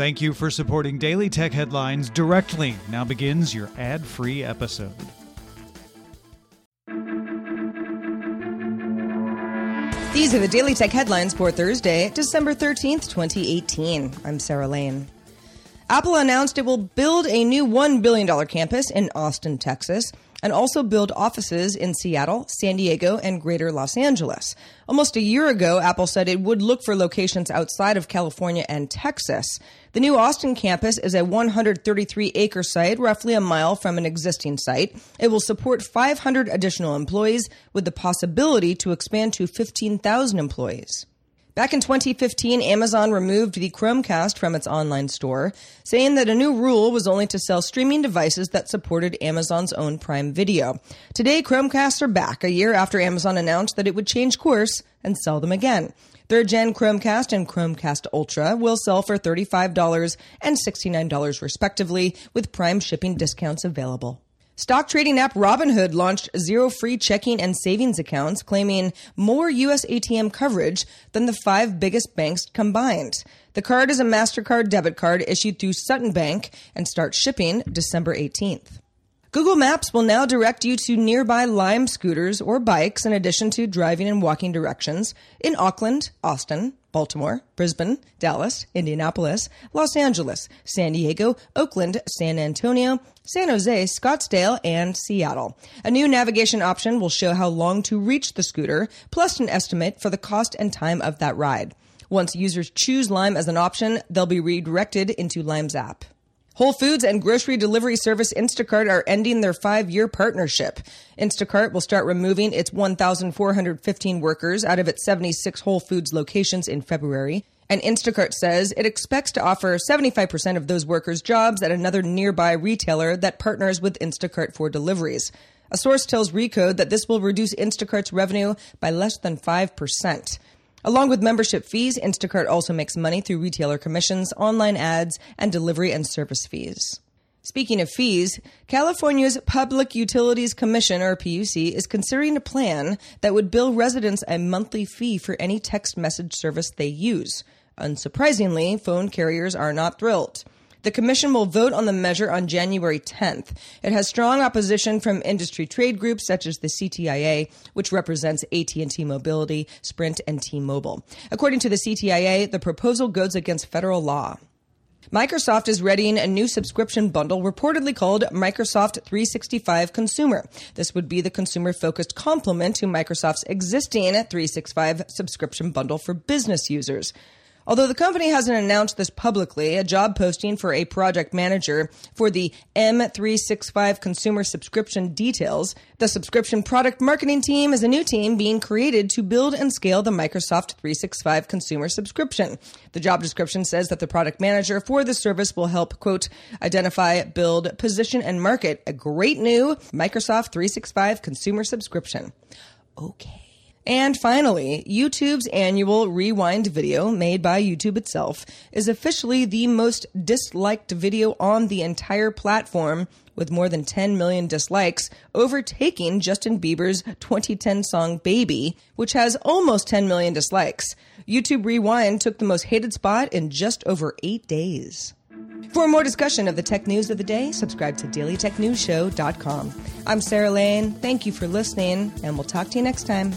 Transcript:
Thank you for supporting Daily Tech Headlines directly. Now begins your ad free episode. These are the Daily Tech headlines for Thursday, December 13th, 2018. I'm Sarah Lane. Apple announced it will build a new $1 billion campus in Austin, Texas and also build offices in Seattle, San Diego, and greater Los Angeles. Almost a year ago, Apple said it would look for locations outside of California and Texas. The new Austin campus is a 133 acre site, roughly a mile from an existing site. It will support 500 additional employees with the possibility to expand to 15,000 employees. Back in 2015, Amazon removed the Chromecast from its online store, saying that a new rule was only to sell streaming devices that supported Amazon's own Prime Video. Today, Chromecasts are back a year after Amazon announced that it would change course and sell them again. Third gen Chromecast and Chromecast Ultra will sell for $35 and $69 respectively, with Prime shipping discounts available. Stock trading app Robinhood launched zero free checking and savings accounts, claiming more U.S. ATM coverage than the five biggest banks combined. The card is a MasterCard debit card issued through Sutton Bank and starts shipping December 18th. Google Maps will now direct you to nearby Lime scooters or bikes in addition to driving and walking directions in Auckland, Austin, Baltimore, Brisbane, Dallas, Indianapolis, Los Angeles, San Diego, Oakland, San Antonio, San Jose, Scottsdale, and Seattle. A new navigation option will show how long to reach the scooter, plus an estimate for the cost and time of that ride. Once users choose Lime as an option, they'll be redirected into Lime's app. Whole Foods and grocery delivery service Instacart are ending their five year partnership. Instacart will start removing its 1,415 workers out of its 76 Whole Foods locations in February. And Instacart says it expects to offer 75% of those workers jobs at another nearby retailer that partners with Instacart for deliveries. A source tells Recode that this will reduce Instacart's revenue by less than 5%. Along with membership fees, Instacart also makes money through retailer commissions, online ads, and delivery and service fees. Speaking of fees, California's Public Utilities Commission, or PUC, is considering a plan that would bill residents a monthly fee for any text message service they use. Unsurprisingly, phone carriers are not thrilled. The commission will vote on the measure on January 10th. It has strong opposition from industry trade groups such as the CTIA, which represents AT&T Mobility, Sprint, and T-Mobile. According to the CTIA, the proposal goes against federal law. Microsoft is readying a new subscription bundle reportedly called Microsoft 365 Consumer. This would be the consumer focused complement to Microsoft's existing 365 subscription bundle for business users. Although the company hasn't announced this publicly, a job posting for a project manager for the M365 consumer subscription details. The subscription product marketing team is a new team being created to build and scale the Microsoft 365 consumer subscription. The job description says that the product manager for the service will help, quote, identify, build, position, and market a great new Microsoft 365 consumer subscription. Okay. And finally, YouTube's annual Rewind video, made by YouTube itself, is officially the most disliked video on the entire platform, with more than 10 million dislikes, overtaking Justin Bieber's 2010 song Baby, which has almost 10 million dislikes. YouTube Rewind took the most hated spot in just over eight days. For more discussion of the tech news of the day, subscribe to dailytechnewsshow.com. I'm Sarah Lane. Thank you for listening, and we'll talk to you next time.